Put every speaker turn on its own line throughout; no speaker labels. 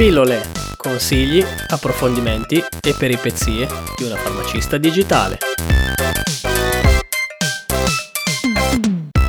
Pillole, consigli, approfondimenti e peripezie di una farmacista digitale.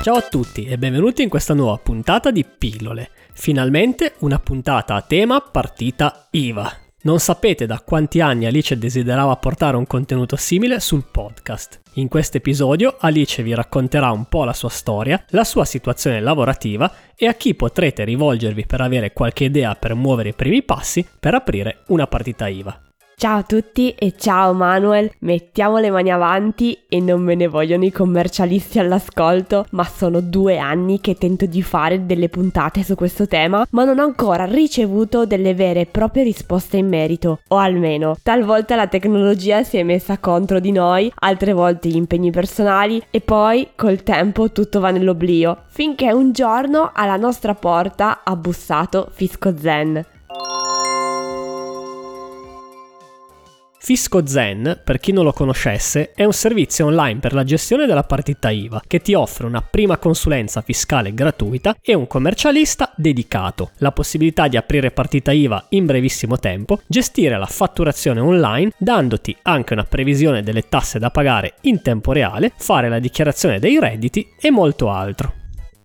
Ciao a tutti e benvenuti in questa nuova puntata di Pillole. Finalmente una puntata a tema partita IVA. Non sapete da quanti anni Alice desiderava portare un contenuto simile sul podcast. In questo episodio Alice vi racconterà un po' la sua storia, la sua situazione lavorativa e a chi potrete rivolgervi per avere qualche idea per muovere i primi passi per aprire una partita IVA.
Ciao a tutti e ciao Manuel, mettiamo le mani avanti e non me ne vogliono i commercialisti all'ascolto, ma sono due anni che tento di fare delle puntate su questo tema, ma non ho ancora ricevuto delle vere e proprie risposte in merito, o almeno talvolta la tecnologia si è messa contro di noi, altre volte gli impegni personali e poi col tempo tutto va nell'oblio, finché un giorno alla nostra porta ha bussato Fisco Zen.
Fisco Zen, per chi non lo conoscesse, è un servizio online per la gestione della partita IVA che ti offre una prima consulenza fiscale gratuita e un commercialista dedicato, la possibilità di aprire partita IVA in brevissimo tempo, gestire la fatturazione online dandoti anche una previsione delle tasse da pagare in tempo reale, fare la dichiarazione dei redditi e molto altro.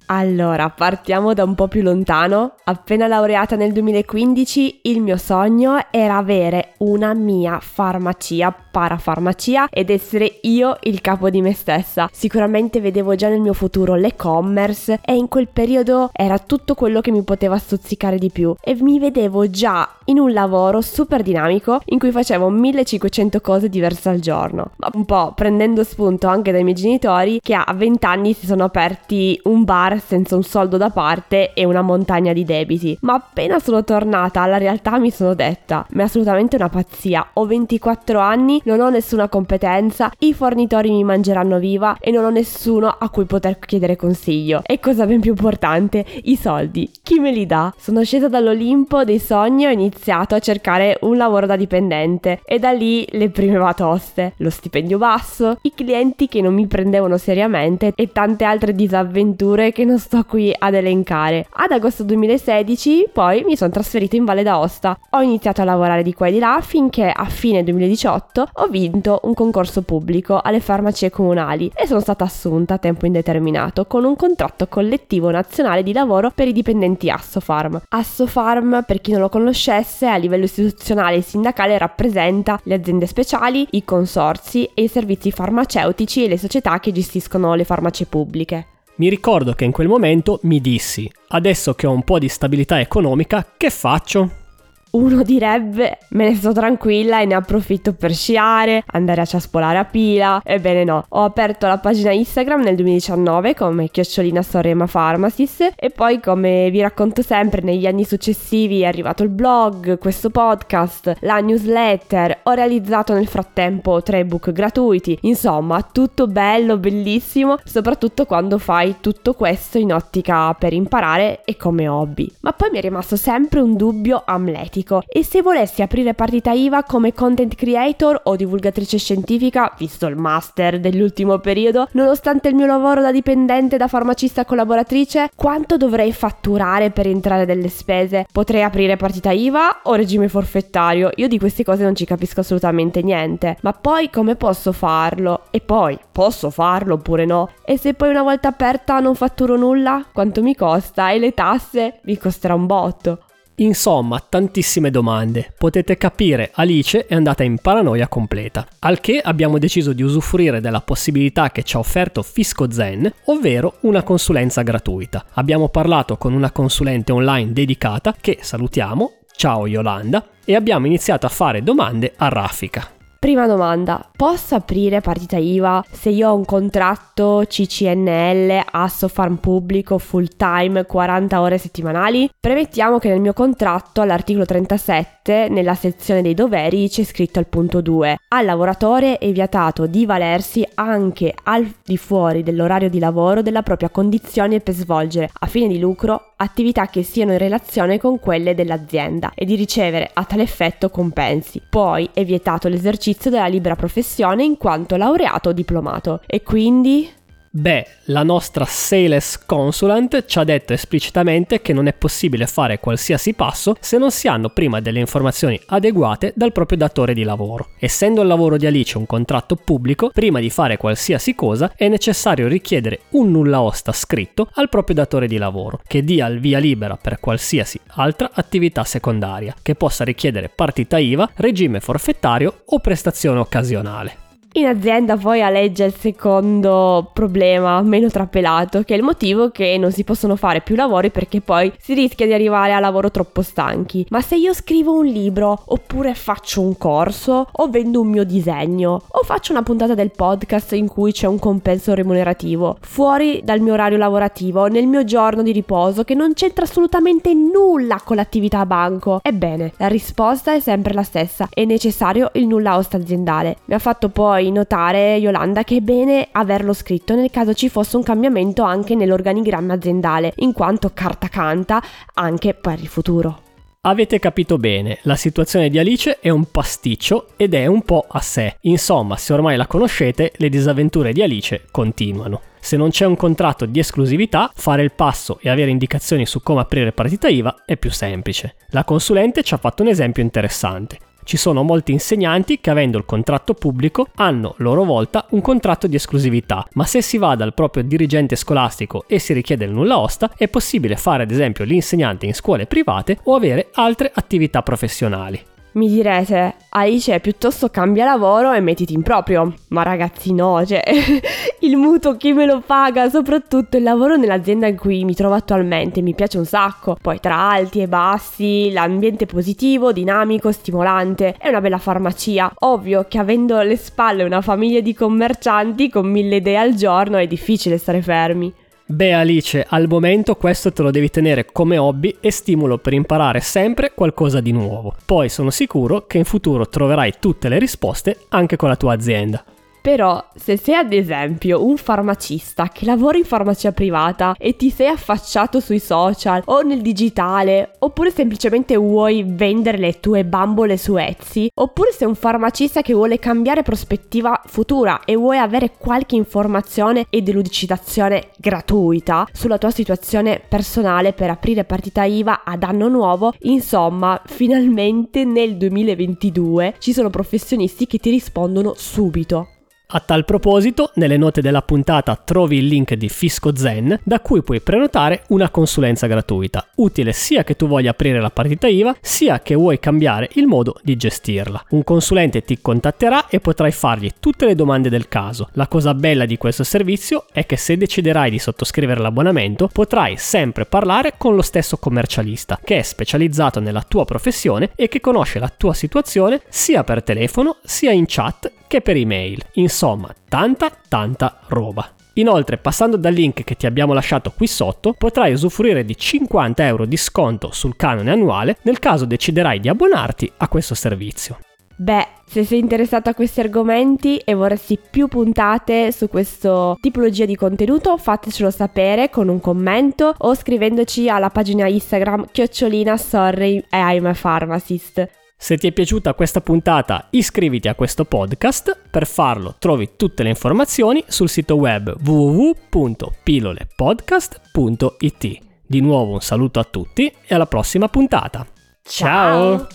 Allora, partiamo da un po' più lontano. Appena laureata nel 2015, il mio sogno era avere una mia farmacia, parafarmacia ed essere io il capo di me stessa. Sicuramente vedevo già nel mio futuro l'e-commerce e in quel periodo era tutto quello che mi poteva stuzzicare di più e mi vedevo già in un lavoro super dinamico in cui facevo 1500 cose diverse al giorno. Ma un po' prendendo spunto anche dai miei genitori che a 20 anni si sono aperti un bar senza un soldo da parte e una montagna di debiti. Ma appena sono tornata alla realtà mi sono detta, ma è assolutamente una pazzia, ho 24 anni, non ho nessuna competenza, i fornitori mi mangeranno viva e non ho nessuno a cui poter chiedere consiglio. E cosa ben più importante, i soldi. Chi me li dà? Sono scesa dall'Olimpo dei sogni e ho iniziato a cercare un lavoro da dipendente e da lì le prime batoste, lo stipendio basso, i clienti che non mi prendevano seriamente e tante altre disavventure che non sto qui ad elencare. Ad agosto 2016 poi mi sono trasferita in Valle d'Aosta. Ho iniziato a lavorare di qua e di là finché a fine 2018 ho vinto un concorso pubblico alle farmacie comunali e sono stata assunta a tempo indeterminato con un contratto collettivo nazionale di lavoro per i dipendenti Assofarm. Assofarm, per chi non lo conoscesse, a livello istituzionale e sindacale rappresenta le aziende speciali, i consorzi e i servizi farmaceutici e le società che gestiscono le farmacie pubbliche.
Mi ricordo che in quel momento mi dissi, adesso che ho un po' di stabilità economica, che faccio?
Uno direbbe me ne sto tranquilla e ne approfitto per sciare, andare a ciaspolare a pila. Ebbene no, ho aperto la pagina Instagram nel 2019 come chiocciolina Sorema Pharmacist e poi come vi racconto sempre negli anni successivi è arrivato il blog, questo podcast, la newsletter, ho realizzato nel frattempo tre ebook gratuiti, insomma tutto bello, bellissimo, soprattutto quando fai tutto questo in ottica per imparare e come hobby. Ma poi mi è rimasto sempre un dubbio amletico scientifico e se volessi aprire partita IVA come content creator o divulgatrice scientifica, visto il master dell'ultimo periodo, nonostante il mio lavoro da dipendente da farmacista collaboratrice, quanto dovrei fatturare per entrare delle spese? Potrei aprire partita IVA o regime forfettario? Io di queste cose non ci capisco assolutamente niente. Ma poi come posso farlo? E poi posso farlo oppure no? E se poi una volta aperta non fatturo nulla? Quanto mi costa? E le tasse? Mi costerà un botto.
Insomma, tantissime domande. Potete capire, Alice è andata in paranoia completa. Al che abbiamo deciso di usufruire della possibilità che ci ha offerto Fisco Zen, ovvero una consulenza gratuita. Abbiamo parlato con una consulente online dedicata che salutiamo, ciao Yolanda, e abbiamo iniziato a fare domande a raffica.
Prima domanda, posso aprire partita IVA se io ho un contratto CCNL, Asso Farm Pubblico, full time, 40 ore settimanali? Premettiamo che nel mio contratto, all'articolo 37, nella sezione dei doveri, c'è scritto al punto 2, al lavoratore è vietato di valersi anche al di fuori dell'orario di lavoro della propria condizione per svolgere, a fine di lucro, attività che siano in relazione con quelle dell'azienda e di ricevere a tale effetto compensi. Poi è vietato l'esercizio della libera professione in quanto laureato o diplomato. E quindi
Beh, la nostra sales consultant ci ha detto esplicitamente che non è possibile fare qualsiasi passo se non si hanno prima delle informazioni adeguate dal proprio datore di lavoro. Essendo il lavoro di Alice un contratto pubblico, prima di fare qualsiasi cosa è necessario richiedere un nulla osta scritto al proprio datore di lavoro, che dia il via libera per qualsiasi altra attività secondaria, che possa richiedere partita IVA, regime forfettario o prestazione occasionale.
In azienda poi aleggia il secondo problema meno trapelato, che è il motivo che non si possono fare più lavori perché poi si rischia di arrivare a lavoro troppo stanchi. Ma se io scrivo un libro, oppure faccio un corso, o vendo un mio disegno, o faccio una puntata del podcast in cui c'è un compenso remunerativo, fuori dal mio orario lavorativo, nel mio giorno di riposo, che non c'entra assolutamente nulla con l'attività a banco, ebbene, la risposta è sempre la stessa, è necessario il nulla osta aziendale. Mi ha fatto poi notare, Yolanda, che è bene averlo scritto nel caso ci fosse un cambiamento anche nell'organigramma aziendale, in quanto carta canta anche per il futuro.
Avete capito bene, la situazione di Alice è un pasticcio ed è un po' a sé. Insomma, se ormai la conoscete, le disavventure di Alice continuano. Se non c'è un contratto di esclusività, fare il passo e avere indicazioni su come aprire partita IVA è più semplice. La consulente ci ha fatto un esempio interessante. Ci sono molti insegnanti che avendo il contratto pubblico hanno loro volta un contratto di esclusività, ma se si va dal proprio dirigente scolastico e si richiede il nulla osta, è possibile fare ad esempio l'insegnante in scuole private o avere altre attività professionali.
Mi direte, Alice, piuttosto cambia lavoro e mettiti in proprio. Ma ragazzi no, cioè, il mutuo chi me lo paga? Soprattutto il lavoro nell'azienda in cui mi trovo attualmente mi piace un sacco. Poi tra alti e bassi, l'ambiente positivo, dinamico, stimolante. È una bella farmacia. Ovvio che avendo alle spalle una famiglia di commercianti con mille idee al giorno è difficile stare fermi.
Beh Alice, al momento questo te lo devi tenere come hobby e stimolo per imparare sempre qualcosa di nuovo. Poi sono sicuro che in futuro troverai tutte le risposte anche con la tua azienda.
Però se sei ad esempio un farmacista che lavora in farmacia privata e ti sei affacciato sui social o nel digitale, oppure semplicemente vuoi vendere le tue bambole su Etsy, oppure sei un farmacista che vuole cambiare prospettiva futura e vuoi avere qualche informazione ed elucidazione gratuita sulla tua situazione personale per aprire partita IVA ad anno nuovo, insomma, finalmente nel 2022 ci sono professionisti che ti rispondono subito.
A tal proposito, nelle note della puntata trovi il link di Fisco Zen da cui puoi prenotare una consulenza gratuita, utile sia che tu voglia aprire la partita IVA, sia che vuoi cambiare il modo di gestirla. Un consulente ti contatterà e potrai fargli tutte le domande del caso. La cosa bella di questo servizio è che se deciderai di sottoscrivere l'abbonamento, potrai sempre parlare con lo stesso commercialista, che è specializzato nella tua professione e che conosce la tua situazione sia per telefono sia in chat che per email. Insomma, tanta tanta roba. Inoltre, passando dal link che ti abbiamo lasciato qui sotto, potrai usufruire di 50 euro di sconto sul canone annuale nel caso deciderai di abbonarti a questo servizio.
Beh, se sei interessato a questi argomenti e vorresti più puntate su questa tipologia di contenuto, fatecelo sapere con un commento o scrivendoci alla pagina Instagram chiocciolina sorry I'm a pharmacist.
Se ti è piaciuta questa puntata iscriviti a questo podcast, per farlo trovi tutte le informazioni sul sito web www.pilolepodcast.it. Di nuovo un saluto a tutti e alla prossima puntata.
Ciao! Ciao.